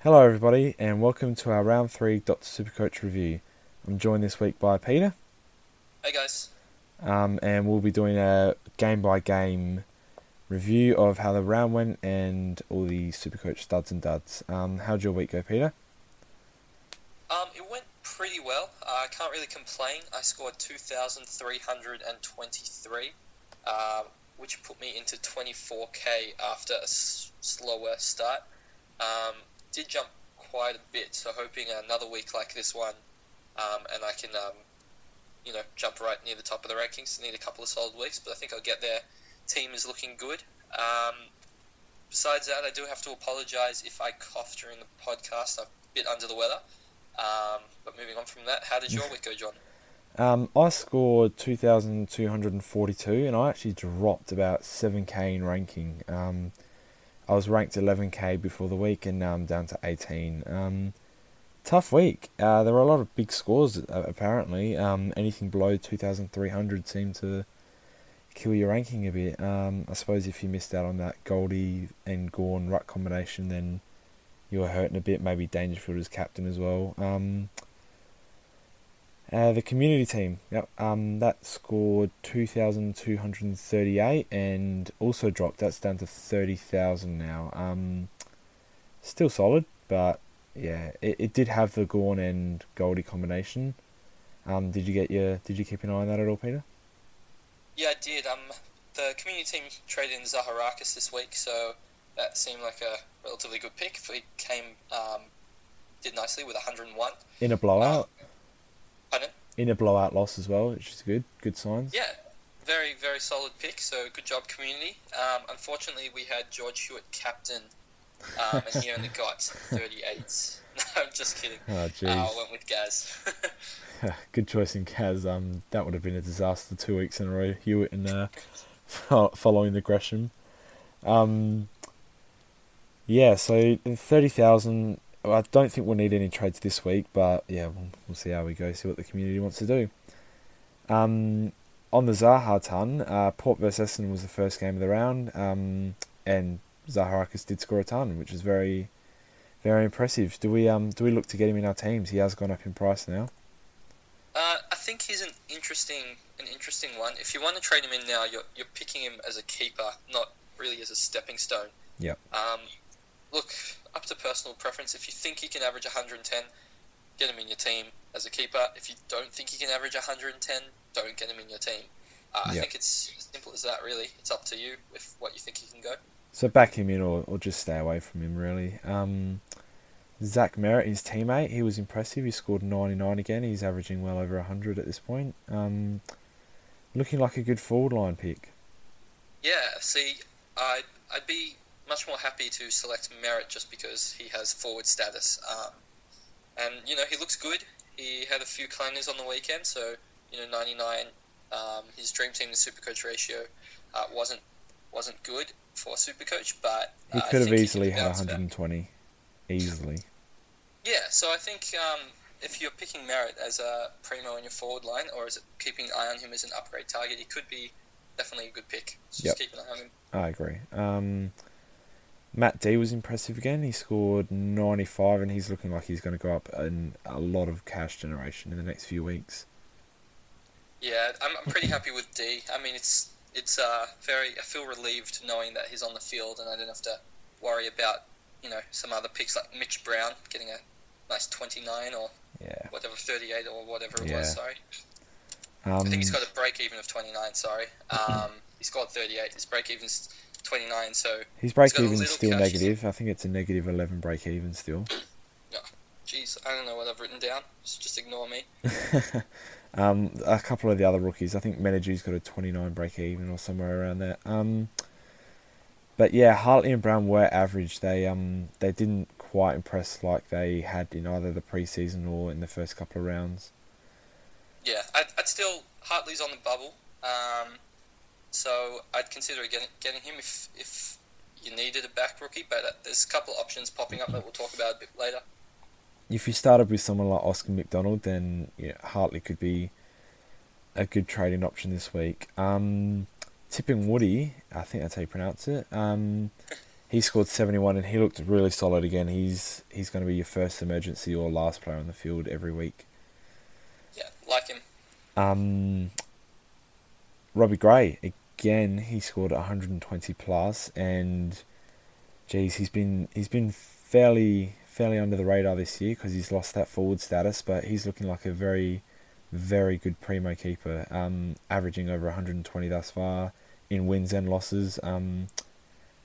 Hello, everybody, and welcome to our round three Dr. Supercoach review. I'm joined this week by Peter, Hey guys. um, and we'll be doing a game by game review of how the round went and all the Supercoach studs and duds. Um, how'd your week go, Peter? Um, it went pretty well. Uh, I can't really complain. I scored 2,323, uh, which put me into 24k after a s- slower start. Um, did jump quite a bit, so hoping another week like this one, um, and I can, um, you know, jump right near the top of the rankings. Need a couple of solid weeks, but I think I'll get there. Team is looking good. Um, besides that, I do have to apologise if I cough during the podcast. I'm a bit under the weather. Um, but moving on from that, how did your week go, John? Um, I scored 2,242, and I actually dropped about 7k in ranking. I was ranked 11k before the week, and now I'm down to 18. Um, tough week. Uh, there were a lot of big scores, uh, apparently. Um, anything below 2,300 seemed to kill your ranking a bit. Um, I suppose if you missed out on that Goldie and Gawn ruck combination, then you were hurting a bit. Maybe Dangerfield as captain as well. Um, uh, the community team, yep, um, that scored 2,238 and also dropped. That's down to 30,000 now. Um, still solid, but yeah, it, it did have the Gawn and Goldie combination. Um, did you get your? Did you keep an eye on that at all, Peter? Yeah, I did. Um, the community team traded in Zaharakis this week, so that seemed like a relatively good pick. He came, um, did nicely with 101. In a blowout, Pardon? in a blowout loss as well, which is good. Good signs. Yeah, very, very solid pick. So good job, community. Um, unfortunately, we had George Hewitt captain, um, and he only got 38. No, I'm just kidding. Oh Uh, jeez. I went with Gaz. Good choice in Gaz. Um, that would have been a disaster two weeks in a row. Hewitt and uh, following the Gresham. Um, yeah, so thirty thousand. I don't think we'll need any trades this week, but yeah, we'll, we'll see how we go. See what the community wants to do. Um, on the Zaha ton, uh, Port vs Essendon was the first game of the round, um, and Zaharakis did score a ton, which is very, very impressive. Do we um do we look to get him in our teams? He has gone up in price now. Uh, I think he's an interesting, an interesting one. If you want to trade him in now, you're you're picking him as a keeper, not really as a stepping stone. Yep. Um, look, up to personal preference. If you think he can average 110, get him in your team as a keeper. If you don't think he can average 110, don't get him in your team. Uh, I think it's as simple as that. Really, it's up to you with what you think he can go. So back him in or, or just stay away from him, really. Um, Zach Merritt, his teammate, he was impressive. He scored 99 again. He's averaging well over 100 at this point. Um, looking like a good forward line pick. Yeah, see, I'd, I'd be much more happy to select Merrett just because he has forward status. Um, and, you know, he looks good. He had a few clangers on the weekend, so, you know, 99, um, his dream team to supercoach ratio uh, wasn't wasn't good for a supercoach, but He uh, I could have easily had bounce back. 120. Easily. Yeah, so I think um, if you're picking Merrett as a primo in your forward line, or is it keeping an eye on him as an upgrade target, he could be definitely a good pick. So Yep. just keep an eye on him. I agree. Um, Matt Dea was impressive again. He scored 95 and he's looking like he's going to go up in a lot of cash generation in the next few weeks. Yeah, I'm, I'm pretty happy with D. I mean, it's it's uh, very. I feel relieved knowing that he's on the field, and I don't have to worry about you know some other picks like Mitch Brown getting a nice 29 or Yeah. whatever 38 or whatever it Yeah. was. Sorry, Um, I think he's got a break even of 29. Sorry, um, he scored 38. His break even's 29. So, his break even's still negative. I think it's a negative 11 break even still. Jeez, I don't know what I've written down. Just, just ignore me. Um, a couple of the other rookies, I think Menadue's got a 29 break even or somewhere around there. Um, but yeah, Hartley and Brown were average. They um they didn't quite impress like they had in either the preseason or in the first couple of rounds. Yeah, I'd, I'd still Hartley's on the bubble, um, so I'd consider getting getting him if if you needed a back rookie. But uh, there's a couple of options popping up that we'll talk about a bit later. If you started with someone like Oscar McDonald, then yeah, Hartley could be a good trading option this week. Um, Tipungwuti, I think that's how you pronounce it. Um, he scored 71 and he looked really solid again. He's he's going to be your first emergency or last player on the field every week. Yeah, like him. Um, Robbie Gray again. He scored 120 plus, and geez, he's been he's been fairly fairly under the radar this year because he's lost that forward status, but he's looking like a very very good primo keeper. Um, averaging over 120 thus far in wins and losses. Um,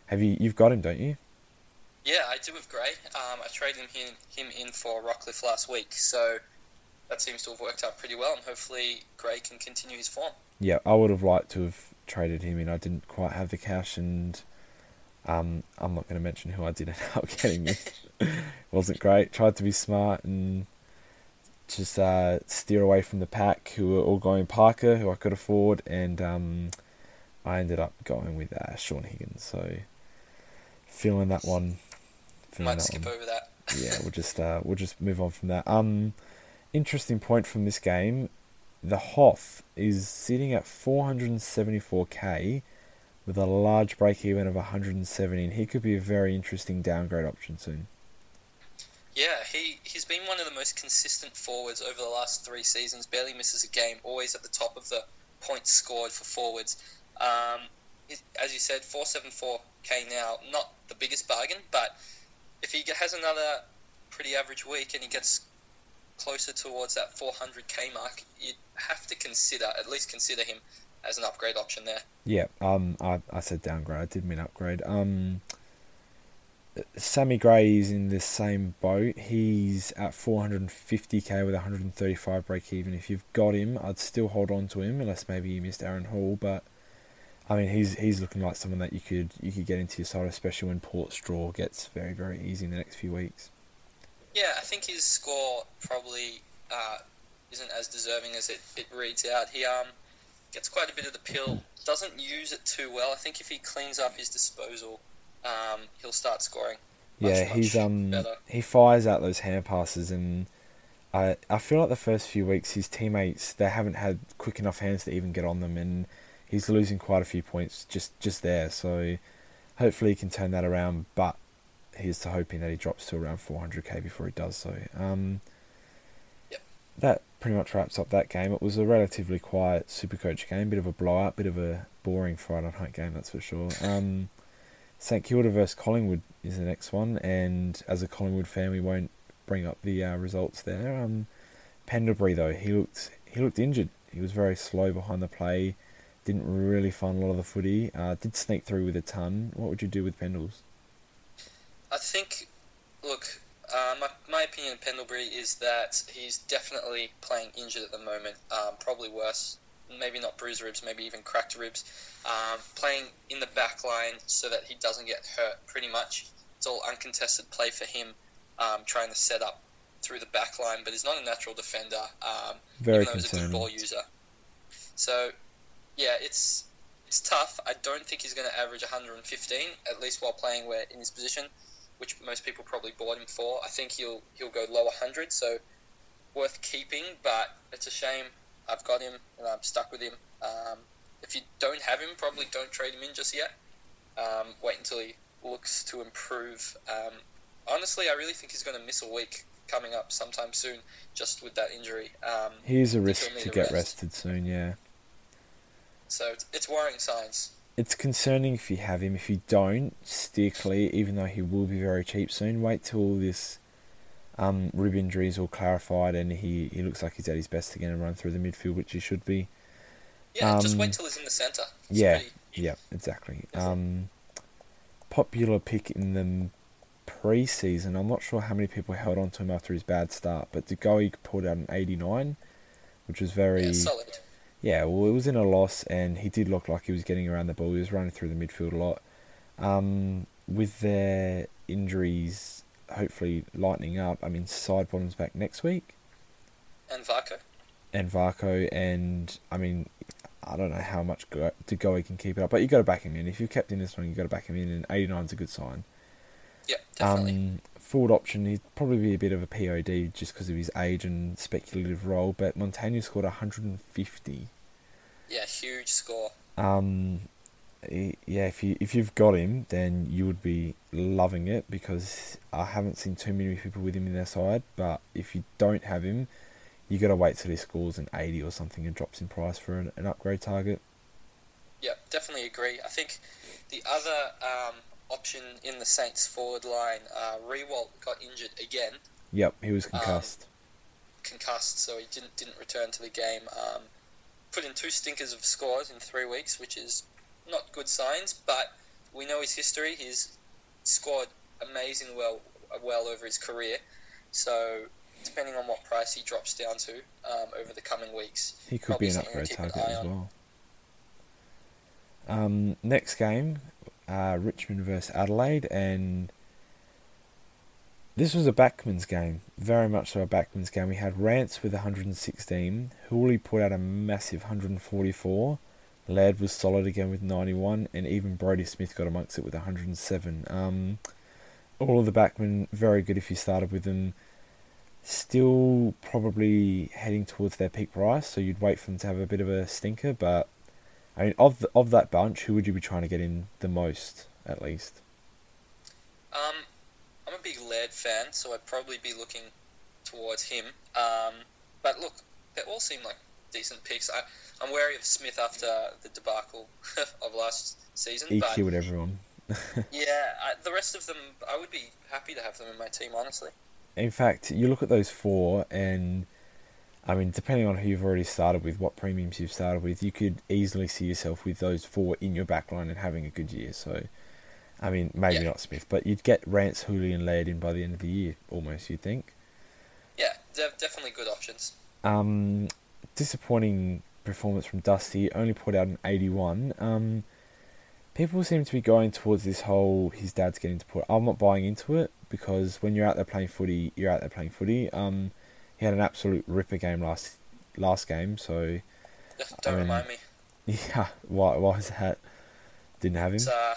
have you you've got him, don't you? Yeah, I do with Gray. Um, I traded him, him in for Rockliff last week, so that seems to have worked out pretty well, and hopefully Gray can continue his form. Yeah, I would have liked to have traded him in. I didn't quite have the cash, and um, I'm not going to mention who I did end up getting. It wasn't great. Tried to be smart and just uh, steer away from the pack, who were all going Parker, who I could afford, and um, I ended up going with uh, Shaun Higgins. So feeling that one. Feeling Might that skip one. over that. yeah, we'll just uh, we'll just move on from that. Um, interesting point from this game. The Hoff is sitting at 474k with a large break even of 170, and he could be a very interesting downgrade option soon. Yeah, he, he's been one of the most consistent forwards over the last three seasons, barely misses a game, always at the top of the points scored for forwards. Um, as you said, 474k now, not the biggest bargain, but if he has another pretty average week and he gets closer towards that 400k mark, you'd have to consider, at least consider him as an upgrade option there. Yeah, um, I, I said downgrade, I did mean upgrade. Um, Sammy Gray is in the same boat. He's at 450k with 135 break even. If you've got him, I'd still hold on to him unless maybe you missed Aaron Hall, but I mean, he's he's looking like someone that you could you could get into your side, especially when Port Straw gets very very easy in the next few weeks. Yeah, I think his score probably uh, isn't as deserving as it, it reads out. He um gets quite a bit of the pill, doesn't use it too well. I think if he cleans up his disposal, um, he'll start scoring. Much, yeah, he's um better. he fires out those hand passes and. I, I feel like the first few weeks his teammates they haven't had quick enough hands to even get on them and he's losing quite a few points just just there. So hopefully he can turn that around. But here's to hoping that he drops to around 400k before he does so. Um, yep. That pretty much wraps up that game. It was a relatively quiet Supercoach game, bit of a blowout, bit of a boring Friday night game, that's for sure. Um, St Kilda versus Collingwood is the next one, and as a Collingwood fan, we won't bring up the uh, results there. Um, Pendlebury though, he looked he looked injured. He was very slow behind the play. Didn't really find a lot of the footy. Uh, did sneak through with a ton. What would you do with Pendles? I think, look, uh, my, my opinion of Pendlebury is that he's definitely playing injured at the moment. Um, probably worse. Maybe not bruised ribs, maybe even cracked ribs. Um, playing in the back line so that he doesn't get hurt, pretty much. It's all uncontested play for him, um, trying to set up through the back line, but he's not a natural defender. Um, Very even though he's a good ball user. So yeah, it's it's tough. I don't think he's going to average 115 at least while playing where in his position, which most people probably bought him for. I think he'll he'll go low 100, so worth keeping. But it's a shame. I've got him and I'm stuck with him. Um, if you don't have him, probably don't trade him in just yet. Um, wait until he looks to improve. Um, honestly, I really think he's going to miss a week coming up sometime soon, just with that injury. Um, He's a risk to get rest. rested soon. Yeah. So it's, it's worrying signs. It's concerning if you have him. If you don't, steer clear, even though he will be very cheap soon. Wait till this um, rib injury is all clarified and he, he looks like he's at his best again and run through the midfield, which he should be. Yeah, um, just wait till he's in the centre. Yeah, pretty... yeah, exactly. Um, popular pick in the pre-season. I'm not sure how many people held on to him after his bad start, but De Goey pulled out an 89, which was very yeah, solid yeah, well, it was in a loss, and he did look like he was getting around the ball. He was running through the midfield a lot. Um, with their injuries hopefully lightening up, I mean, Sidebottom's back next week. And Varcoe. And Varcoe, and I mean, I don't know how much De Goey can keep it up, but you got to back him in. If you've kept in this one, you got to back him in, and 89 is a good sign. Yeah, definitely. Um, forward option, he'd probably be a bit of a POD just because of his age and speculative role, but Montagna scored 150 yeah, huge score. Um, yeah, if you if you've got him, then you would be loving it because I haven't seen too many people with him in their side. But if you don't have him, you got to wait till he scores an eighty or something and drops in price for an, an upgrade target. Yeah, definitely agree. I think the other um, option in the Saints forward line, uh, Riewoldt got injured again. Yep, he was concussed. Um, concussed, so he didn't didn't return to the game. Um, put in two stinkers of scores in three weeks, which is not good signs. But we know his history. He's scored amazing well well over his career. So depending on what price he drops down to um, over the coming weeks, he could be an upgrade target as well. Um, next game, uh, Richmond versus Adelaide, and this was a backman's game, very much so a backman's game. We had Rance with 116, Houli put out a massive 144, Laird was solid again with 91, and even Brodie Smith got amongst it with 107. Um, all of the backmen very good if you started with them. Still probably heading towards their peak price, so you'd wait for them to have a bit of a stinker. But I mean, of the, of that bunch, who would you be trying to get in the most, at least? Um, I'm a big Laird fan, so I'd probably be looking towards him. Um, but look, they all seem like decent picks. I, I'm wary of Smith after the debacle of last season. EQ but, with everyone. yeah, I, the rest of them, I would be happy to have them in my team, honestly. In fact, you look at those four, and I mean, depending on who you've already started with, what premiums you've started with, you could easily see yourself with those four in your backline and having a good year. So, I mean, maybe yeah. not Smith, but you'd get Rance, Houli, and Laird in by the end of the year, almost, you'd think. Yeah, they're definitely good options. Um, disappointing performance from Dusty, only put out an 81. Um, people seem to be going towards this whole his dad's getting to put. I'm not buying into it because when you're out there playing footy, you're out there playing footy. Um, he had an absolute ripper game last last game, so. Don't um, remind me. Yeah, why? Why is that? Didn't have him. Uh,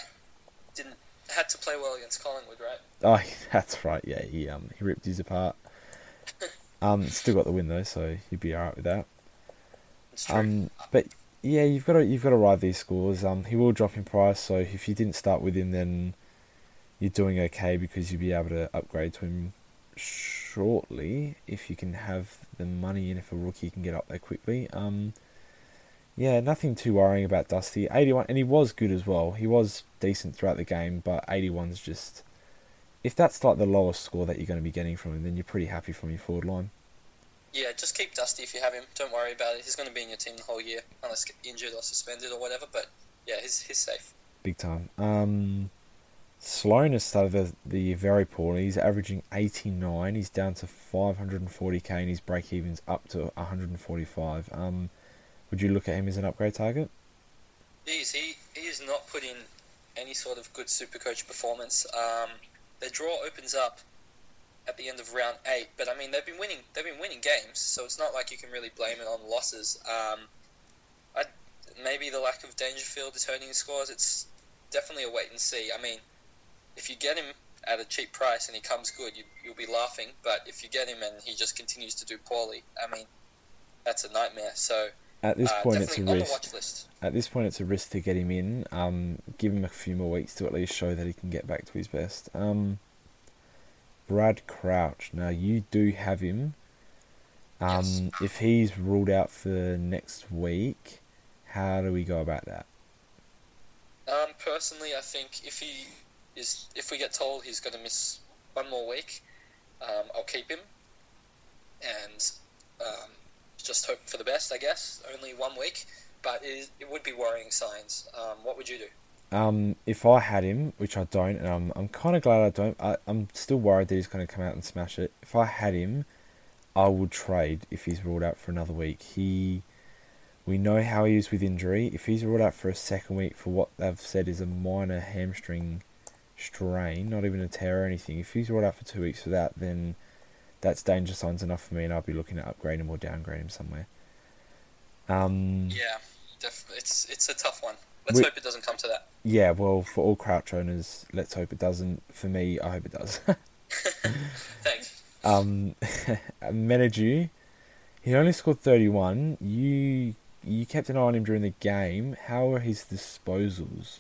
didn't had to play well against Collingwood, right? Oh, that's right. Yeah, he um he ripped his apart. um, still got the win though, so you'd be alright with that. Um, but yeah, you've got to you've got to ride these scores. Um, he will drop in price, so if you didn't start with him, then you're doing okay because you'll be able to upgrade to him shortly if you can have the money and if a rookie can get up there quickly. Um, yeah, nothing too worrying about Dusty. 81, and he was good as well. He was decent throughout the game, but 81's just. If that's like the lowest score that you're going to be getting from him, then you're pretty happy from your forward line. Yeah, just keep Dusty if you have him. Don't worry about it. He's going to be in your team the whole year, unless get injured or suspended or whatever. But yeah, he's he's safe. Big time. Um, Sloan has started the, year very poorly. He's averaging 89. He's down to 540k, and his break even's up to 145. Um, would you look at him as an upgrade target? He's, he he is not put in any sort of good super coach performance. Um, the draw opens up at the end of round eight. But I mean, they've been winning. They've been winning games, so it's not like you can really blame it on losses. Um, I, maybe the lack of Dangerfield is hurting his scores. It's definitely a wait and see. I mean, if you get him at a cheap price and he comes good, you, you'll be laughing. But if you get him and he just continues to do poorly, I mean, that's a nightmare. So. At this uh, point, it's a risk. At this point, it's a risk to get him in. Um, give him a few more weeks to at least show that he can get back to his best. Um, Brad Crouch. Now you do have him. Um, yes. If he's ruled out for next week, how do we go about that? Um, personally, I think if he is, if we get told he's going to miss one more week, um, I'll keep him, and um, just hope for the best. I guess only one week, but it, it would be worrying signs. Um, what would you do? Um, if I had him, which I don't, and I'm, I'm kind of glad I don't, I, I'm still worried that he's going to come out and smash it. If I had him, I would trade if he's ruled out for another week. He, we know how he is with injury. If he's ruled out for a second week for what they've said is a minor hamstring strain, not even a tear or anything, if he's ruled out for two weeks for that, then that's danger signs enough for me, and I'll be looking at upgrade him or downgrade him somewhere. Um, yeah, def- it's it's a tough one. Let's we, hope it doesn't come to that. Yeah, well, for all Crouch owners, let's hope it doesn't. For me, I hope it does. Thanks. Um, Menadue, he only scored 31. You you kept an eye on him during the game. How were his disposals?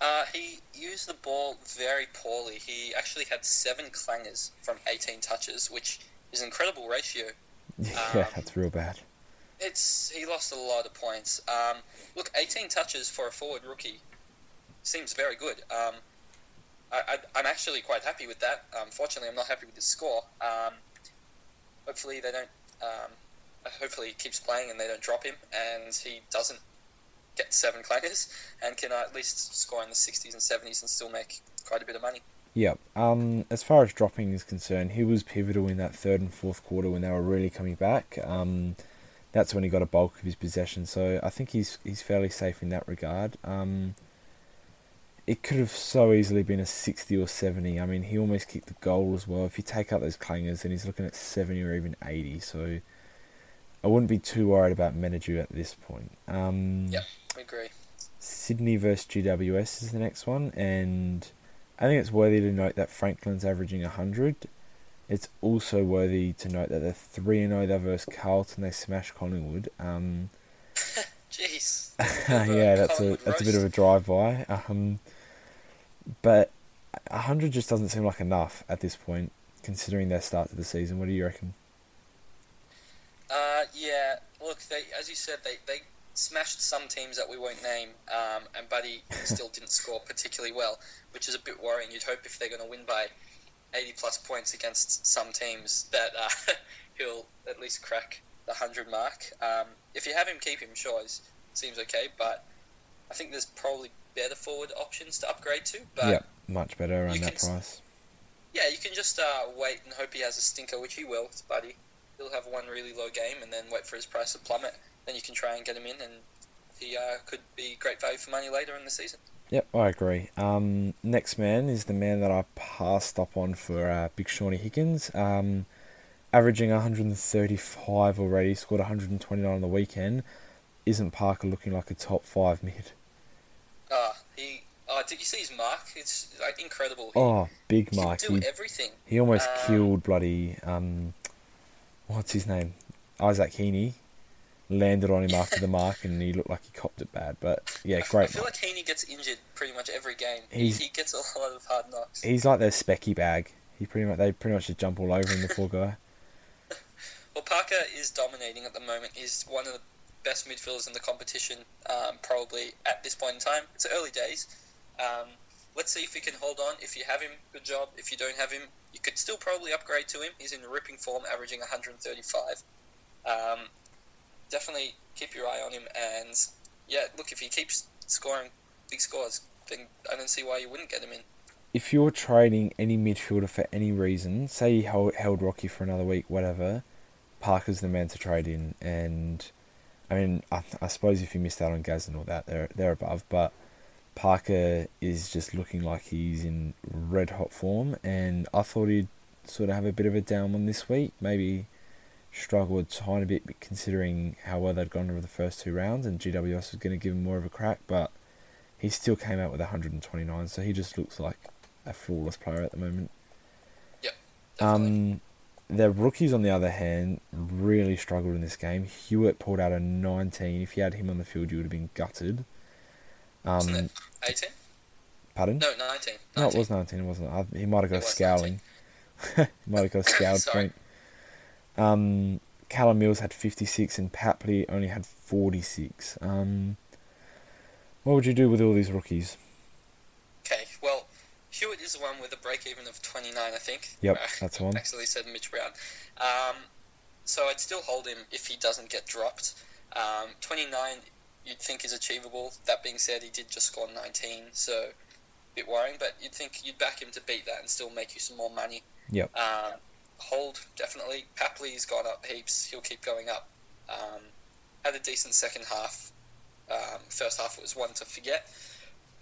Uh, he used the ball very poorly. He actually had seven clangers from 18 touches, which is an incredible ratio. Yeah, Um, that's real bad. It's he lost a lot of points. Um, look, 18 touches for a forward rookie seems very good. Um, I, I, I'm actually quite happy with that. Unfortunately, I'm not happy with the score. Um, hopefully, they don't. Um, hopefully, he keeps playing and they don't drop him, and he doesn't get seven clangers and can uh, at least score in the 60s and 70s and still make quite a bit of money. Yep. Um, as far as dropping is concerned, he was pivotal in that third and fourth quarter when they were really coming back. Um, that's when he got a bulk of his possession. So I think he's he's fairly safe in that regard. Um, it could have so easily been a sixty or seventy. I mean, he almost kicked the goal as well. If you take out those clangers, then he's looking at seventy or even eighty. So I wouldn't be too worried about Menadue at this point. Um, Yep. I agree. Sydney versus GWS is the next one, and I think it's worthy to note that Franklin's averaging 100. It's also worthy to note that they're 3 0 there versus Carlton. They smashed Collingwood. Um, Jeez. yeah, that's a that's a bit of a drive by. Um, but 100 just doesn't seem like enough at this point, considering their start to the season. What do you reckon? Yeah. Look, they, as you said, they, they smashed some teams that we won't name, um, and Buddy still didn't score particularly well, which is a bit worrying. You'd hope if they're going to win by 80 plus points against some teams that uh, he'll at least crack the 100 mark. Um, if you have him, keep him, sure, it seems okay, but I think there's probably better forward options to upgrade to. But yeah, much better around that price. yeah, you can just uh, wait and hope he has a stinker, which he will. Buddy. He'll have one really low game and then wait for his price to plummet. Then you can try and get him in, and he uh, could be great value for money later in the season. Yep, I agree. Um, next man is the man that I passed up on for uh, Big Shawnee Higgins. Um, averaging 135 already, scored 129 on the weekend. Isn't Parker looking like a top five mid? Uh, he. Uh, did you see his mark? It's like incredible. He, Oh, big he mark. can do He, everything. he almost Um, killed bloody. Um, what's his name? Isaac Heaney. Landed on him after the mark and he looked like he copped it bad. But yeah, great. I great. feel mark. like Heaney gets injured pretty much every game. He's- he gets a lot of hard knocks. He's like their specky bag. He pretty much they pretty much just jump all over him. The poor guy. Well, Parker is dominating at the moment. He's one of the best midfielders in the competition, um, probably at this point in time. It's early days. Um, let's see if he can hold on. If you have him, good job. If you don't have him, you could still probably upgrade to him. He's in ripping form, averaging 135. Um, definitely keep your eye on him. And yeah, look, if he keeps scoring big scores, then I don't see why you wouldn't get him in. if you're trading any midfielder for any reason, say you held, Rocky for another week, whatever, Parker's the man to trade in. And I mean, I, I suppose if you missed out on Gaz and all that, they're they're above. But Parker is just looking like he's in red hot form, and I thought he'd sort of have a bit of a down one this week. Maybe struggle a tiny bit, considering how well they'd gone over the first two rounds, and GWS was going to give him more of a crack, but he still came out with 129, so he just looks like a flawless player at the moment. Definitely. Um, the rookies, on the other hand, really struggled in this game. Hewitt pulled out a 19. If you had him on the field, you would have been gutted. Um, 18? pardon? No, 19. No, it was 19, wasn't it? I, he might have got It a scowling. he might have got a scowled point. Um, Callum Mills had 56 and Papley only had 46. Um, what would you do with all these rookies? Okay, well, Hewitt is the one with a break even of 29, I think. Yep, Uh, that's one. Actually said Mitch Brown. Um, so I'd still hold him if he doesn't get dropped. Um, 29, you'd think is achievable. That being said, he did just score 19, so a bit worrying, but you'd think you'd back him to beat that and still make you some more money. Yep. Um, hold, definitely. Papley's gone up heaps. He'll keep going up. Um, had a decent second half. Um, first half was one to forget.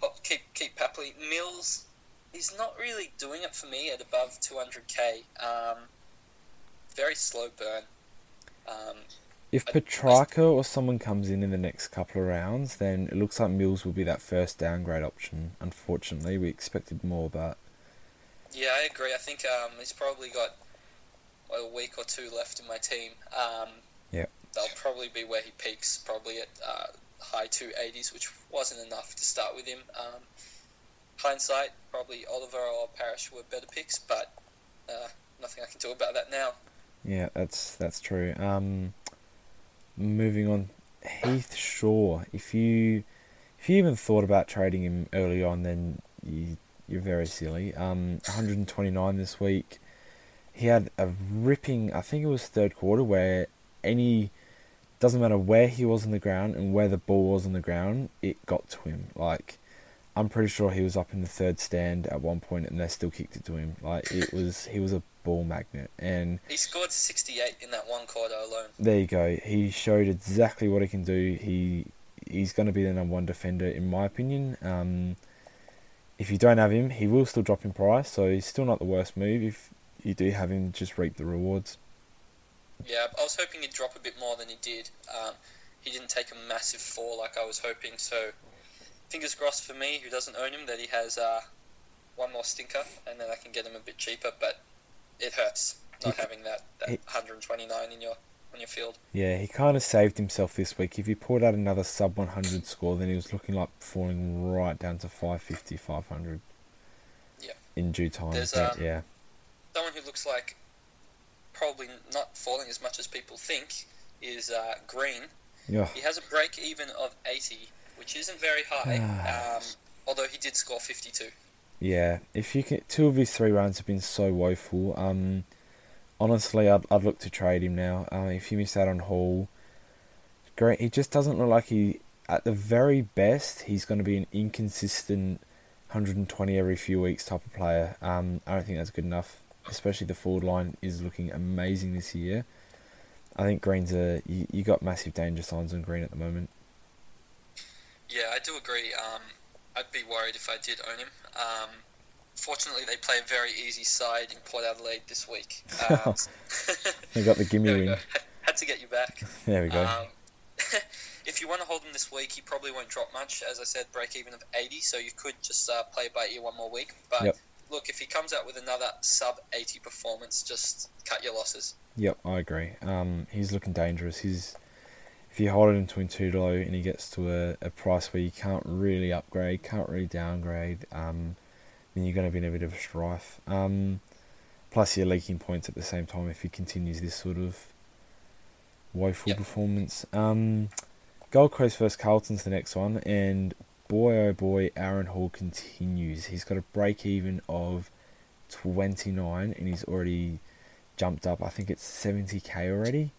But keep keep Papley. Mills, he's not really doing it for me at above 200k. Um, very slow burn. If Petrarca or someone comes in in the next couple of rounds, then it looks like Mills will be that first downgrade option. Unfortunately, we expected more, but yeah, I agree. I think um, he's probably got a week or two left in my team. Um, Yep. that'll probably be where he peaks, probably at uh, high 280s, which wasn't enough to start with him. Um, hindsight, probably Oliver or Parish were better picks, but uh, nothing I can do about that now. Yeah, that's that's true. Um, moving on, Heath Shaw. If you if you even thought about trading him early on, then you you're very silly. Um, 129 this week. He had a ripping. I think it was third quarter where any doesn't matter where he was on the ground and where the ball was on the ground, it got to him. Like I'm pretty sure he was up in the third stand at one point, and they still kicked it to him. Like it was, he was a ball magnet, and he scored 68 in that one quarter alone. There you go. He showed exactly what he can do. He he's going to be the number one defender in my opinion. Um, if you don't have him, he will still drop in price, so he's still not the worst move. If you do have him, just reap the rewards. Yeah, I was hoping he'd drop a bit more than he did. Um, he didn't take a massive fall like I was hoping, so fingers crossed for me, who doesn't own him, that he has uh, one more stinker, and then I can get him a bit cheaper. But it hurts not he, having that, that he, 129 in your on your field. Yeah, he kind of saved himself this week. If he pulled out another sub 100 score, then he was looking like falling right down to 550, 500. Yeah. In due time. There's, um, yeah. Someone who looks like probably not falling as much as people think is uh, Green. Yeah. He has a break even of 80 which isn't very high. um, although he did score 52. Yeah, if you can, two of his three runs have been so woeful. Um, honestly, I'd I'd look to trade him now. Uh, if you miss out on Hall, great. He just doesn't look like he. At the very best, he's going to be an inconsistent 120 every few weeks type of player. Um, I don't think that's good enough. Especially the forward line is looking amazing this year. I think Green's a you, you got massive danger signs on Green at the moment. Yeah, I do agree. Um, I'd be worried if I did own him. Um, fortunately, they play a very easy side in Port Adelaide this week. Um, they got the gimme win. Had to get you back. There we go. Um, if you want to hold him this week, he probably won't drop much. As I said, break even of 80, so you could just uh, play by ear one more week. But yep. look, if he comes out with another sub 80 performance, just cut your losses. Yep, I agree. Um, he's looking dangerous. He's if you hold it into too low and he gets to a, a price where you can't really upgrade, can't really downgrade, um, then you're going to be in a bit of a strife. Um, plus, you're leaking points at the same time if he continues this sort of woeful yep. performance. Um, Gold Coast versus Carlton's the next one, and boy oh boy, Aaron Hall continues. He's got a break even of 29 and he's already jumped up. I think it's 70k already.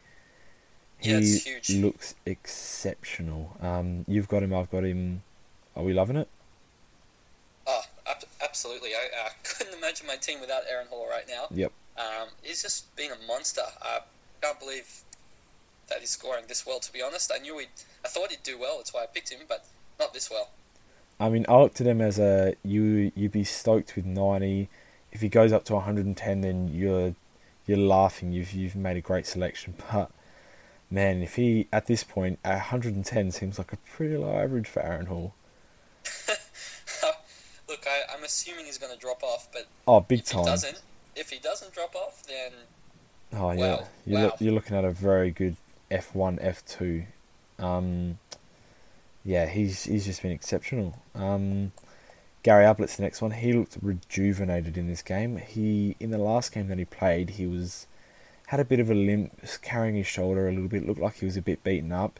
Yeah, he looks exceptional. Um, you've got him. I've got him. Are we loving it? Oh, absolutely. I, I couldn't imagine my team without Aaron Hall right now. Yep. Um, he's just been a monster. I can't believe that he's scoring this well. To be honest, I knew he. I thought he'd do well. That's why I picked him, but not this well. I mean, I looked at him as a you. You'd be stoked with ninety. If he goes up to 110, then you're you're laughing. You've you've made a great selection, but man, if he at this point at 110 seems like a pretty low average for Aaron Hall. Look, I, am assuming he's going to drop off, but oh, big if time. He doesn't, if he doesn't drop off, then oh yeah, you're, wow. you're looking at a very good F1, F2. Um, yeah, he's he's just been exceptional. Um, Gary Ablett's the next one. He looked rejuvenated in this game. He in the last game that he played, he was had a bit of a limp, carrying his shoulder a little bit. Looked like he was a bit beaten up.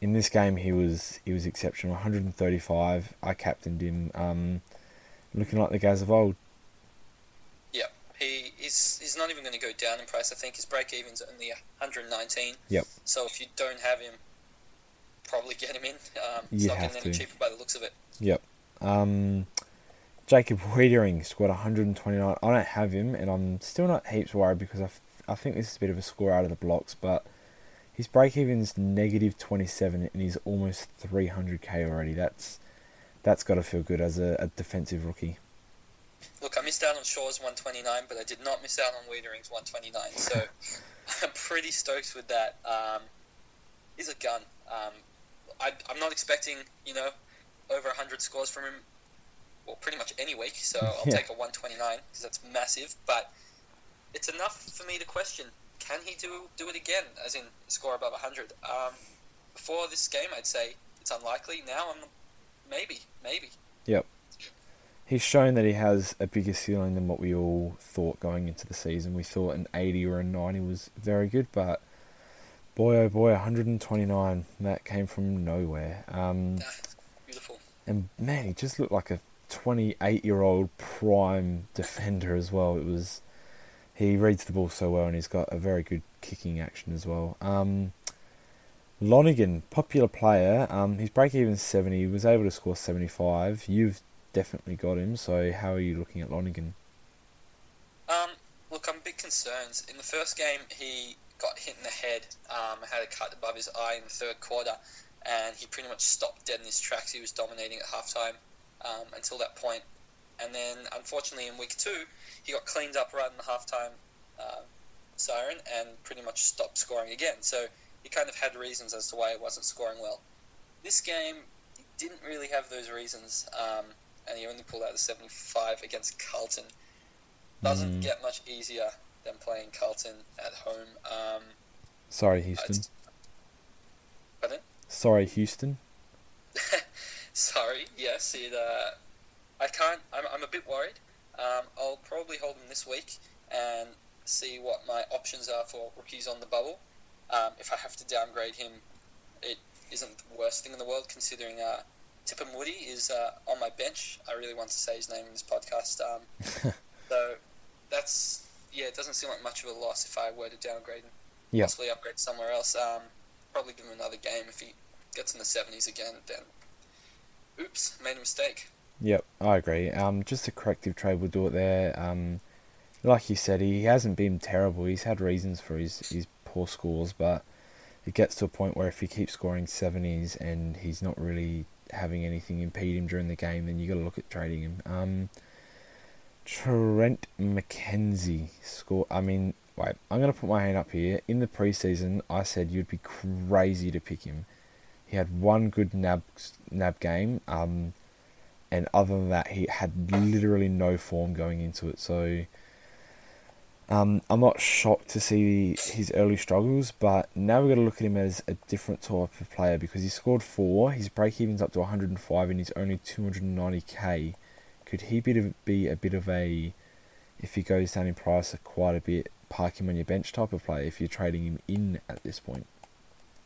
In this game, he was he was exceptional. 135. I captained him, um, looking like the guys of old. Yep, he is. He's not even going to go down in price. I think his break even's only 119. Yep. So if you don't have him, probably get him in. Um, it's you not getting any cheaper by the looks of it. Yep. Um, Jacob Weitering scored 129. I don't have him, and I'm still not heaps worried because I I think this is a bit of a score out of the blocks, but his break even's negative 27 and he's almost 300k already. That's that's got to feel good as a, a, defensive rookie. Look, I missed out on Shaw's 129, but I did not miss out on Weitering's 129. So I'm pretty stoked with that. Um, he's a gun. Um, I, I'm not expecting, you know, over 100 scores from him, well, pretty much any week. So I'll yeah. take a 129 because that's massive. But it's enough for me to question can he do do it again? As in score above 100? Um, before this game, I'd say it's unlikely. Now, I'm maybe, maybe. Yep. He's shown that he has a bigger ceiling than what we all thought going into the season. We thought an 80 or a 90 was very good, but boy oh boy, 129 that came from nowhere. Um, beautiful. and man, he just looked like a 28 year old prime defender as well. It was he reads the ball so well, and he's got a very good kicking action as well. Um, Lonigan, popular player. Um, his break even 70. He was able to score 75. You've definitely got him. So how are you looking at Lonigan? Um, look, I'm a bit concerned. In the first game, he got hit in the head, um, had a cut above his eye in the third quarter, and he pretty much stopped dead in his tracks. He was dominating at halftime um, until that point. And then, unfortunately, in week two, he got cleaned up right in the halftime uh, siren and pretty much stopped scoring again. So he kind of had reasons as to why he wasn't scoring well. This game, he didn't really have those reasons, um, and he only pulled out the 75 against Carlton doesn't Mm. get much easier than playing Carlton at home. Um, Sorry, Houston. Pardon? Sorry, Houston. Sorry, yes, it. Uh, I can't. I'm, I'm a bit worried. Um, I'll probably hold him this week and see what my options are for rookies on the bubble. Um, if I have to downgrade him, it isn't the worst thing in the world considering uh, Tipper Moody is uh, on my bench. I really want to say his name in this podcast. Um, so that's yeah, it doesn't seem like much of a loss if I were to downgrade him. Yeah. Possibly upgrade somewhere else. Um, probably give him another game if he gets in the 70s again. Then, oops, made a mistake. Yep, I agree. Um, just a corrective trade will do it there. Um, like you said, he hasn't been terrible. He's had reasons for his, his poor scores, but it gets to a point where if he keeps scoring seventies and he's not really having anything impede him during the game, then you got to look at trading him. Um, Trent McKenzie score. I mean, wait, I'm gonna put my hand up here. In the preseason, I said you'd be crazy to pick him. He had one good nab nab game. Um, and other than that, he had literally no form going into it. So um, I'm not shocked to see his early struggles, but now we've got to look at him as a different type of player because he scored four. His break even's up to 105, and he's only 290k. Could he be, a bit of a, if he goes down in price quite a bit, park him on your bench type of player if you're trading him in at this point?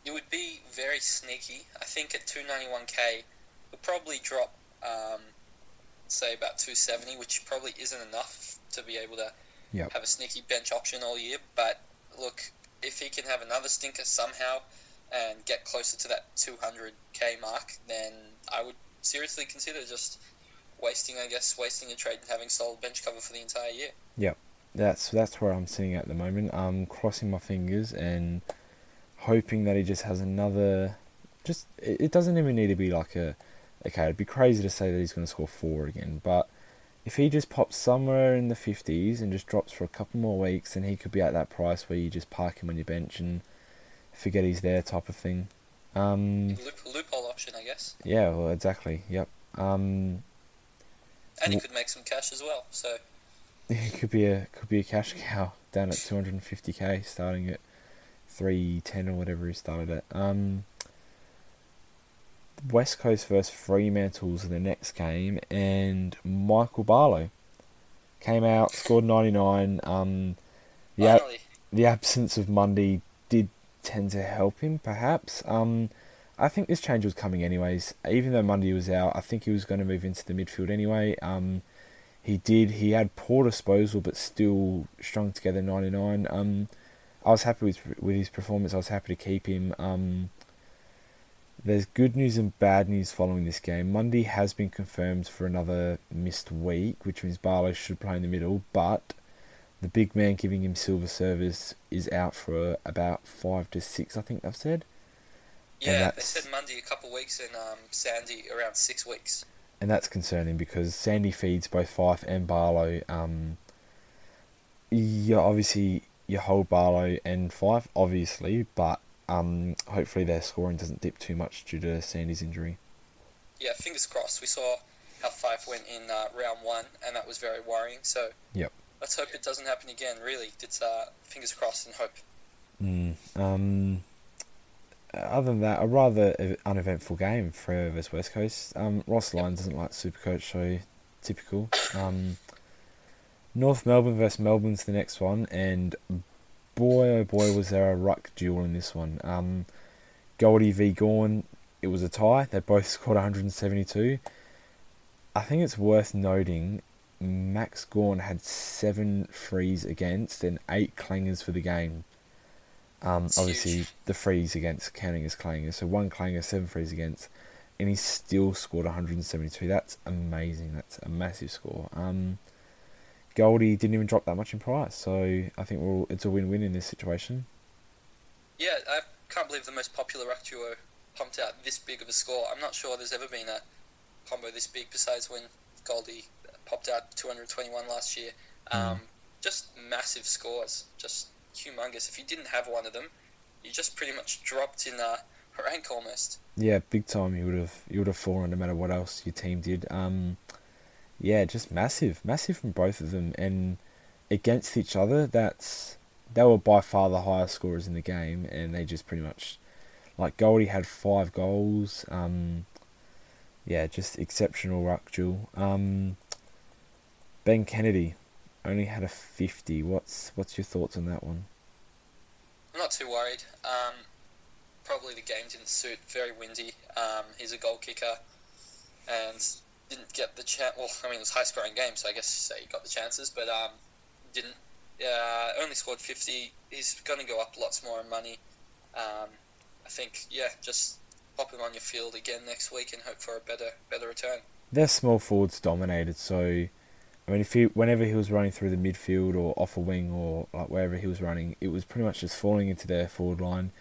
It would be very sneaky. I think at 291k, he'll probably drop, um, say about 270, which probably isn't enough to be able to Yep. have a sneaky bench option all year. But look, if he can have another stinker somehow and get closer to that 200k mark, then I would seriously consider just wasting, I guess, wasting a trade and having solid bench cover for the entire year. Yep, That's that's where I'm sitting at the moment. I'm crossing my fingers and hoping that he just has another. Just it, it doesn't even need to be like a. Okay, it'd be crazy to say that he's going to score four again, but if he just pops somewhere in the fifties and just drops for a couple more weeks, then he could be at that price where you just park him on your bench and forget he's there, type of thing. Um, Loop, loophole option, I guess. yeah, well, exactly. Yep. Um, And he could make some cash as well. So It could be a could be a cash cow down at 250k, starting at 310 or whatever he started at. Um, West Coast versus Fremantle's in the next game, and Michael Barlow came out, scored 99. Um, the ab- the absence of Mundy did tend to help him, perhaps. Um, I think this change was coming anyways. Even though Mundy was out, I think he was going to move into the midfield anyway. Um, he did. He had poor disposal, but still strung together 99. Um, I was happy with with his performance. I was happy to keep him. Um, there's good news and bad news following this game. Mundy has been confirmed for another missed week, which means Barlow should play in the middle, but the big man giving him silver service is out for about five to six, I think they've said. yeah, they said Monday a couple of weeks and um, Sandy around six weeks. And that's concerning because Sandy feeds both Fyfe and Barlow. Um, yeah, obviously you hold Barlow and Fyfe, obviously, but um, hopefully their scoring doesn't dip too much due to Sandy's injury. Yeah, fingers crossed. We saw how Fyfe went in uh, round one, and that was very worrying. So, Yep. let's hope it doesn't happen again. Really, it's uh, fingers crossed and hope. Mm, um, other than that, a rather uneventful game for vs West Coast. Um, Ross Lyon doesn't like Supercoach, so typical. Um, North Melbourne versus Melbourne's the next one, and boy oh boy was there a ruck duel in this one. Um, Goldie v Gawn, it was a tie. They both scored 172. I think it's worth noting Max Gawn had seven frees against and eight clangers for the game. Um, obviously, the frees against counting as clangers. So one clanger, seven frees against, and he still scored 172. That's amazing. That's a massive score. Um, Goldie didn't even drop that much in price, so I think we'll, it's a win-win in this situation. Yeah, I can't believe the most popular ruck duo pumped out this big of a score. I'm not sure there's ever been a combo this big besides when Goldie popped out 221 last year. Mm. Um, just massive scores, just humongous. If you didn't have one of them, you just pretty much dropped in uh, rank almost. Yeah, big time. You would have you would have fallen no matter what else your team did. Um, yeah, just massive, massive from both of them, and against each other, that's they were by far the highest scorers in the game, and they just pretty much like Goldie had five goals. Um, yeah, just exceptional ruck duel. Um, ben Kennedy only had a fifty. What's what's your thoughts on that one? I'm not too worried. Um, probably the game didn't suit. Very windy. Um, he's a goal kicker, and didn't get the chance. Well, I mean, it was high scoring game, so I guess he got the chances, but um, didn't. Uh, only scored 50. He's going to go up lots more in money. Um, I think, yeah, just pop him on your field again next week and hope for a better better return. Their small forwards dominated, so I mean, if he whenever he was running through the midfield or off a wing or like wherever he was running, it was pretty much just falling into their forward line.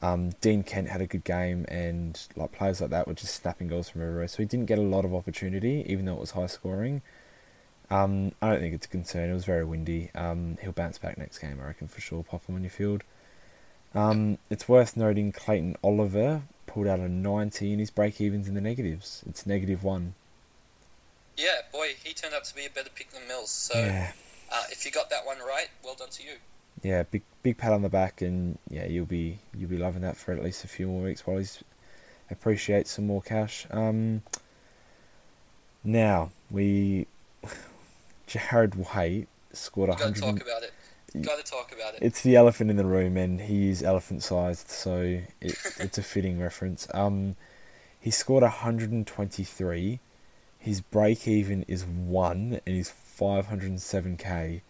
Um, Dean Kent had a good game, and like players like that were just snapping goals from everywhere. So he didn't get a lot of opportunity, even though it was high scoring. Um, I don't think it's a concern. It was very windy. Um, he'll bounce back next game, I reckon for sure. Pop him on your field. Um, it's worth noting Clayton Oliver pulled out a 90 and his break evens in the negatives. It's negative one. Yeah, boy, he turned out to be a better pick than Mills. So yeah. uh, if you got that one right, well done to you. Yeah, big big pat on the back, and yeah, you'll be you'll be loving that for at least a few more weeks while he's appreciates some more cash. Um, now we Jarrad Waite scored a hundred. Got to Talk about it. Got to talk about it. It's the elephant in the room, and he is elephant sized, so it, it's a fitting reference. Um, he scored 123. His break even is one, and he's 507k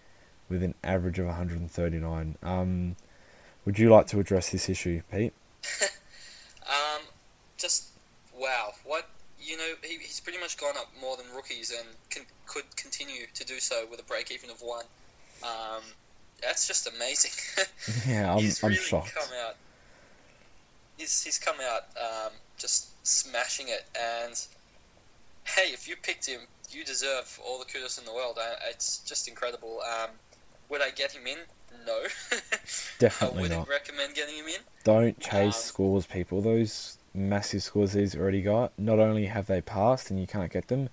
with an average of 139. Um, would you like to address this issue, Pete? um, just wow, what you know, he, he's pretty much gone up more than rookies, and can, could continue to do so with a break even of one. Um, that's just amazing. yeah, I'm, he's I'm really shocked. Come out, he's, he's come out um, just smashing it, and hey, if you picked him, you deserve all the kudos in the world. it's just incredible. Um, would I get him in? No. Definitely I wouldn't not. recommend getting him in. Don't chase um, scores, people. Those massive scores he's already got, not only have they passed and you can't get them,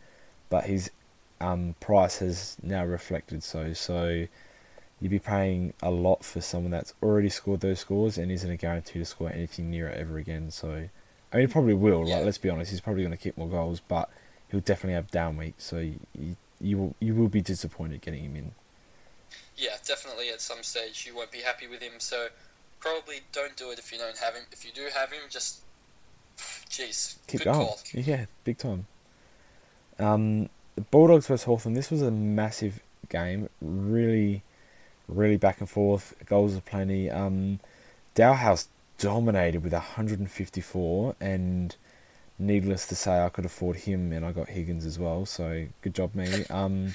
but his um, price has now reflected so. So you'd be paying a lot for someone that's already scored those scores and isn't a guarantee to score anything near it ever again. So, I mean, he probably will. Yeah. Like, let's be honest, he's probably going to kick more goals, but he'll definitely have down weeks. So you, you will you will be disappointed getting him in. Yeah, definitely. At some stage, you won't be happy with him. So probably don't do it if you don't have him. If you do have him, just jeez, keep going. Call. Yeah, big time. Um, the Bulldogs versus Hawthorn. This was a massive game. Really really back and forth. Goals of plenty. Um, Dahlhaus dominated with 154, and needless to say, I could afford him, and I got Higgins as well. So good job, me. Um,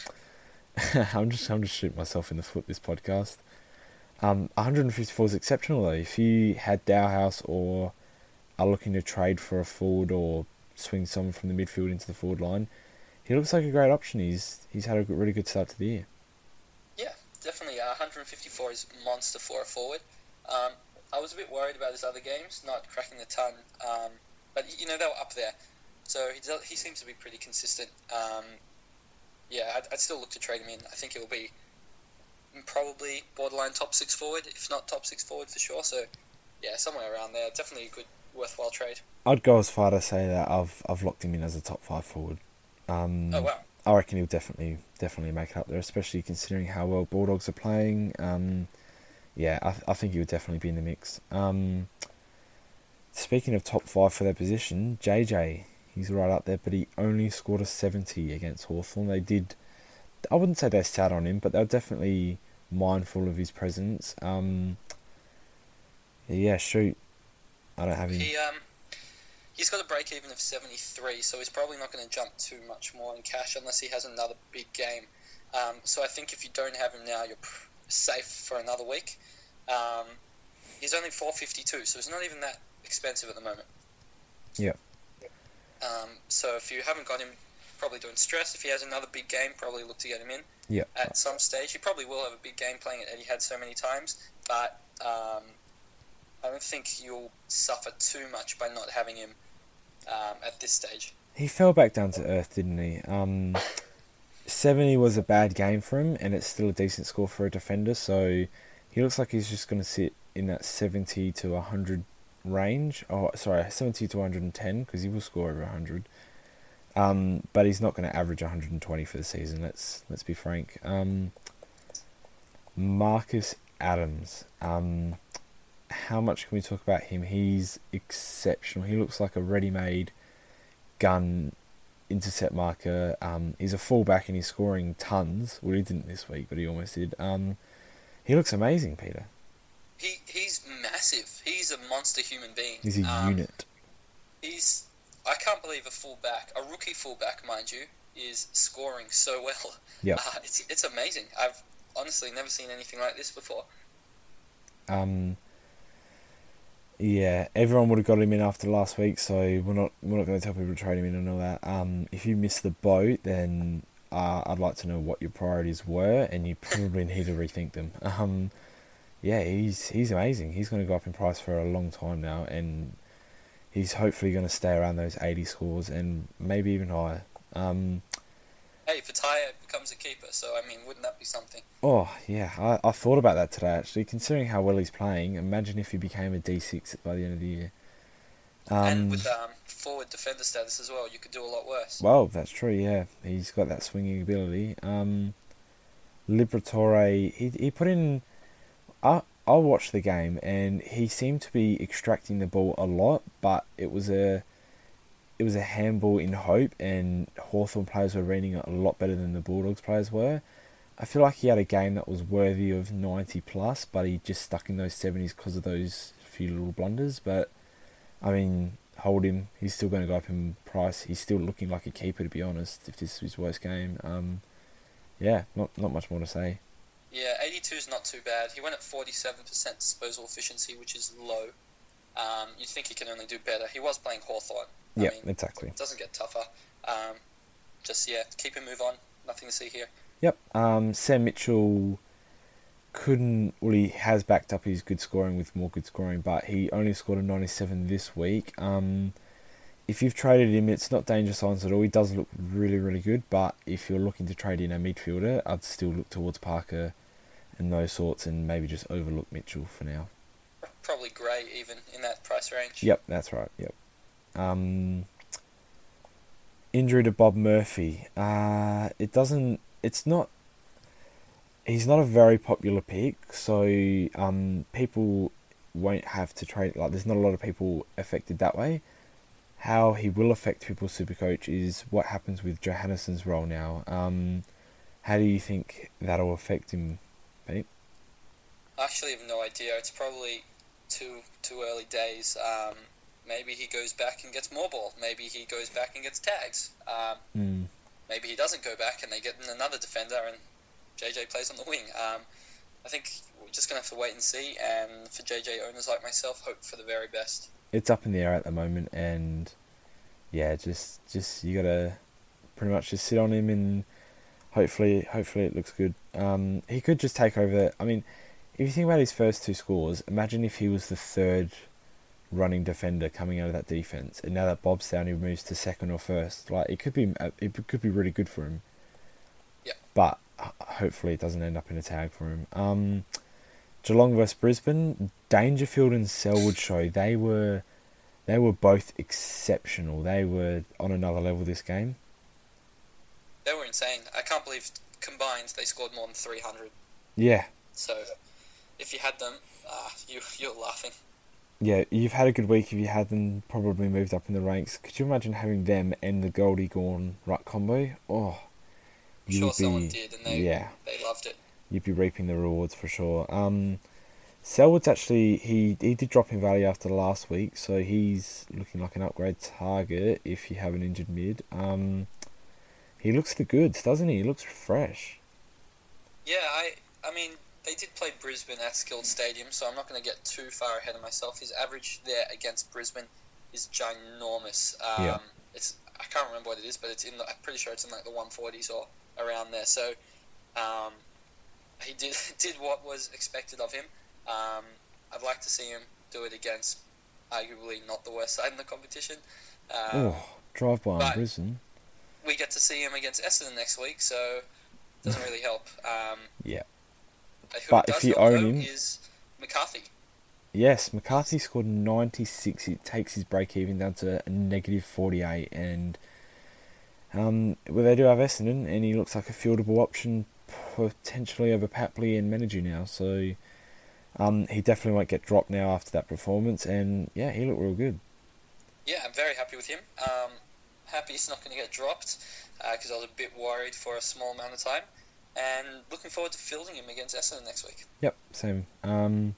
I'm just I'm just shooting myself in the foot this podcast. Um, 154 is exceptional though. If you had Dahlhaus or are looking to trade for a forward or swing someone from the midfield into the forward line, he looks like a great option. He's he's had a really good start to the year Yeah, definitely uh, 154 is monster for a forward. Um, I was a bit worried about his other games, not cracking the ton, um, but you know they were up there. So he does, he seems to be pretty consistent. Um, yeah, I'd, I'd, still look to trade him in. I think will be probably borderline top six forward, if not top six forward for sure. So, yeah, somewhere around there. Definitely a good, worthwhile trade. I'd go as far to say that I've I've locked him in as a top five forward. Um, Oh wow. I reckon he'll definitely definitely make it up there, especially considering how well Bulldogs are playing. Um, yeah, I, I think he would definitely be in the mix. Um, speaking of top five for their position, JJ, he's right up there, but he only scored a 70 against Hawthorn. They did, I wouldn't say they sat on him, but they're definitely mindful of his presence. Um, yeah, shoot. I don't have him. He um, he's got a break even of seventy three, so he's probably not going to jump too much more in cash unless he has another big game. Um, so I think if you don't have him now, you're pr- safe for another week. Um, he's only four fifty two, so he's not even that expensive at the moment. Yep. Um, so if you haven't got him, probably doing stress. If he has another big game, probably look to get him in Yeah. at some stage. He probably will have a big game playing he had so many times, but um, I don't think you'll suffer too much by not having him um, at this stage. He fell back down to earth, didn't he? Um, 70 was a bad game for him, and it's still a decent score for a defender, so he looks like he's just going to sit in that 70 to 100 range. Oh, sorry, 70 to 110, because he will score over 100. Um, but he's not going to average 120 for the season, let's, let's be frank. Um, Marcus Adams. Um, how much can we talk about him? He's exceptional. He looks like a ready-made gun intercept marker. Um, he's a fullback and he's scoring tons. Well, he didn't this week, but he almost did. Um, he looks amazing, Peter. He he's massive. He's a monster human being. He's a Um, unit. He's I can't believe a fullback, a rookie fullback, mind you, is scoring so well. Yep. Uh, it's it's amazing. I've honestly never seen anything like this before. Um, yeah, everyone would have got him in after last week, so we're not we're not going to tell people to trade him in and all that. Um, if you missed the boat, then uh, I'd like to know what your priorities were, and you probably need to rethink them. Um, yeah, he's he's amazing. He's going to go up in price for a long time now, and he's hopefully going to stay around those eighty scores and maybe even higher. Um, Hey, Fataya becomes a keeper, so I mean, wouldn't that be something? Oh yeah, I, I thought about that today actually. Considering how well he's playing, imagine if he became a D six by the end of the year. Um, and with um, forward defender status as well, you could do a lot worse. well, that's true. Yeah, he's got that swinging ability. Um, Liberatore, he he put in. I I watched the game and he seemed to be extracting the ball a lot, but it was a. It was a handball in hope, and Hawthorn players were reading it a lot better than the Bulldogs players were. I feel like he had a game that was worthy of 90 plus, but he just stuck in those 70s because of those few little blunders. But, I mean, hold him. He's still going to go up in price. He's still looking like a keeper, to be honest, if this is his worst game. Um, yeah, not not much more to say. Yeah, 82 is not too bad. He went at 47% disposal efficiency, which is low. Um, you'd think he can only do better. He was playing Hawthorn. I Yeah, mean, exactly. It doesn't get tougher. Um, just, yeah, keep him move on. Nothing to see here. Yep. Um, Sam Mitchell couldn't. Well, he has backed up his good scoring with more good scoring, but he only scored a 97 this week. Um, if you've traded him, it's not danger signs at all. He does look really, really good. But if you're looking to trade in a midfielder, I'd still look towards Parker and those sorts, and maybe just overlook Mitchell for now. Probably Gray, even in that price range. Yep, that's right. Yep. Um, injury to Bob Murphy. Uh, it doesn't. It's not. He's not a very popular pick, so um, people won't have to trade. Like, there's not a lot of people affected that way. How he will affect people's supercoach is what happens with Johannisen's role now. Um, how do you think that'll affect him, Pete? I actually have no idea. It's probably too too early days. Um, maybe he goes back and gets more ball. Maybe he goes back and gets tags. Um, Mm. maybe he doesn't go back and they get in another defender and JJ plays on the wing. Um, I think we're just gonna have to wait and see. And for JJ owners like myself, hope for the very best. It's up in the air at the moment, and yeah, just just you gotta pretty much just sit on him and hopefully hopefully it looks good. Um, he could just take over. I mean, if you think about his first two scores, imagine if he was the third running defender coming out of that defense, and now that Bob's down, he moves to second or first. Like it could be it could be really good for him. Yeah. But hopefully it doesn't end up in a tag for him. Um, Geelong vs Brisbane, Dangerfield and Selwood show they were they were both exceptional. They were on another level this game. They were insane. I can't believe combined they scored more than 300. Yeah. So if you had them, uh, you you're laughing. Yeah, you've had a good week if you had them probably moved up in the ranks. Could you imagine having them and the Goldie Gawn right combo? Oh, I'm sure someone did, and they yeah. they loved it. You'd be reaping the rewards for sure. Um, Selwood's actually he he did drop in value after last week, so he's looking like an upgrade target if you have an injured mid. Um, he looks the goods, doesn't he? He looks fresh. Yeah, I I mean they did play Brisbane at Skilled Stadium, so I'm not going to get too far ahead of myself. His average there against Brisbane is ginormous. Um, yeah. It's I can't remember what it is, but it's in. The, I'm pretty sure it's in like the 140s or around there. So um, he did did what was expected of him. Um, I'd like to see him do it against arguably not the worst side in the competition. Um, oh, drive by on Brisbane. We get to see him against Essendon next week, so it doesn't really help. Um, yeah. but if you own him, is McCarthy. Yes, McCarthy scored 96. It takes his break even down to a negative 48. And um, well, they do have Essendon, and he looks like a fieldable option potentially over Papley and Menadue now. So um, he definitely won't get dropped now after that performance. And yeah, he looked real good. Yeah, I'm very happy with him. Um, happy he's not going to get dropped because uh, I was a bit worried for a small amount of time. And looking forward to fielding him against Essendon next week. Yep, same. Um,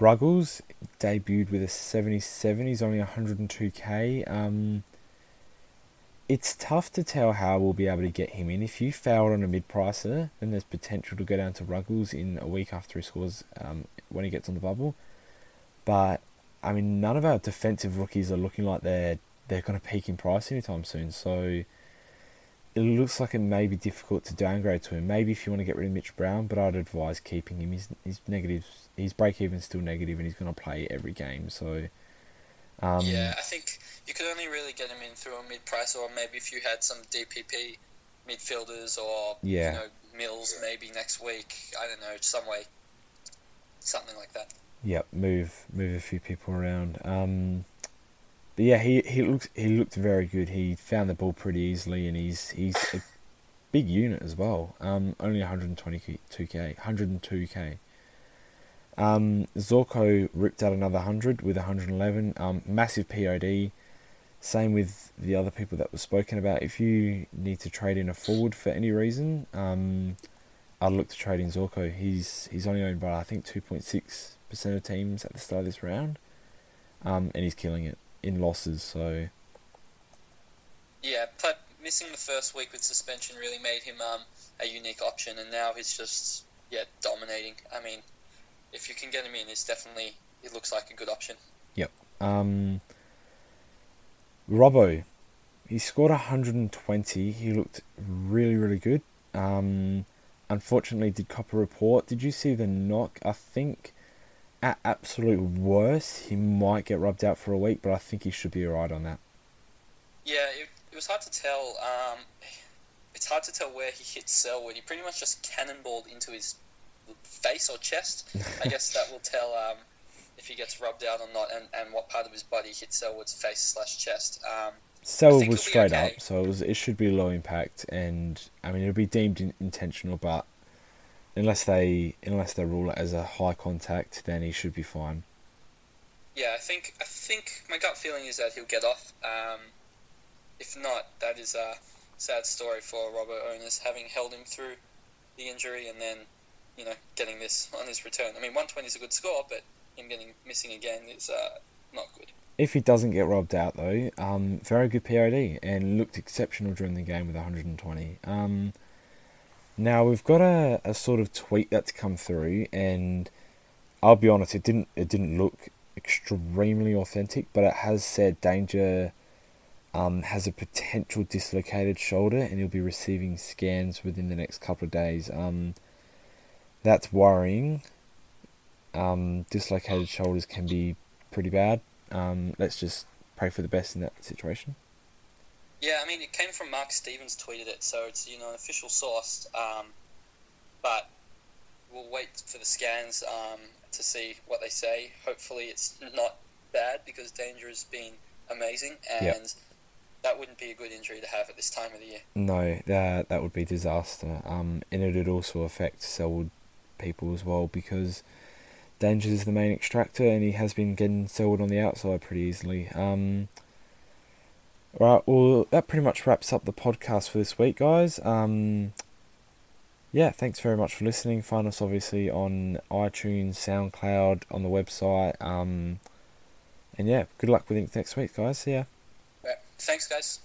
Ruggles debuted with a 77. He's only 102k. Um, it's tough to tell how we'll be able to get him in. If you failed on a mid pricer, then there's potential to go down to Ruggles in a week after he scores um, when he gets on the bubble. But I mean, none of our defensive rookies are looking like they're they're going to peak in price anytime soon. So it looks like it may be difficult to downgrade to him. Maybe if you want to get rid of Mitch Brown, but I'd advise keeping him. His his negatives, his break even's still negative, and he's going to play every game. So um, yeah, I think you could only really get him in through a mid price, or maybe if you had some DPP midfielders or yeah. you know Mills maybe next week. I don't know, some way, something like that. Yep, move move a few people around. Um, but yeah, he he looks he looked very good. He found the ball pretty easily, and he's he's a big unit as well. Um, only 122k, 102k. Um, Zorko ripped out another 100 with 111. Um, massive POD. Same with the other people that were spoken about. If you need to trade in a forward for any reason, um, I'd look to trade in Zorko. He's he's only owned by I think 2.6 percent of teams at the start of this round, um, and he's killing it in losses. So yeah, but missing the first week with suspension really made him um, a unique option, and now he's just yeah dominating. I mean, if you can get him in, it's definitely it looks like a good option. Yep. Um, Robbo, he scored 120. He looked really really good. Um, unfortunately, did copper report. Did you see the knock? I think at absolute worst, he might get rubbed out for a week, but I think he should be alright on that. Yeah, it, it was hard to tell. Um, it's hard to tell where he hit Selwood. He pretty much just cannonballed into his face or chest. I guess that will tell um, if he gets rubbed out or not, and, and what part of his body hits Selwood's face slash chest. Um, Selwood was straight okay. up, so it, was, it should be low impact, and I mean it'll be deemed in, intentional, but unless they unless they rule it as a high contact, then he should be fine. Yeah, I think I think my gut feeling is that he'll get off. Um, if not, that is a sad story for Robert owners, having held him through the injury and then you know getting this on his return. I mean, 120 is a good score, but him getting missing again is uh, not good. If he doesn't get robbed out though, um, very good POD and looked exceptional during the game with 120. Um, now we've got a, a sort of tweet that's come through, and I'll be honest, it didn't it didn't look extremely authentic, but it has said danger um, has a potential dislocated shoulder, and he'll be receiving scans within the next couple of days. Um, that's worrying. Um, dislocated shoulders can be pretty bad. Um, let's just pray for the best in that situation. Yeah, I mean, it came from Mark Stevens tweeted it, so it's you know an official source. Um, but we'll wait for the scans um, to see what they say. Hopefully, it's not bad because Danger has been amazing, and Yep. that wouldn't be a good injury to have at this time of the year. No, that that would be disaster. Um, and it would also affect Selwood people as well because Danger is the main extractor, and he has been getting Selwood on the outside pretty easily. Um, right, well, that pretty much wraps up the podcast for this week, guys. Um, yeah, thanks very much for listening. Find us obviously on iTunes, SoundCloud, on the website. Um, and yeah, good luck with it next week, guys. See ya. Right. Thanks, guys.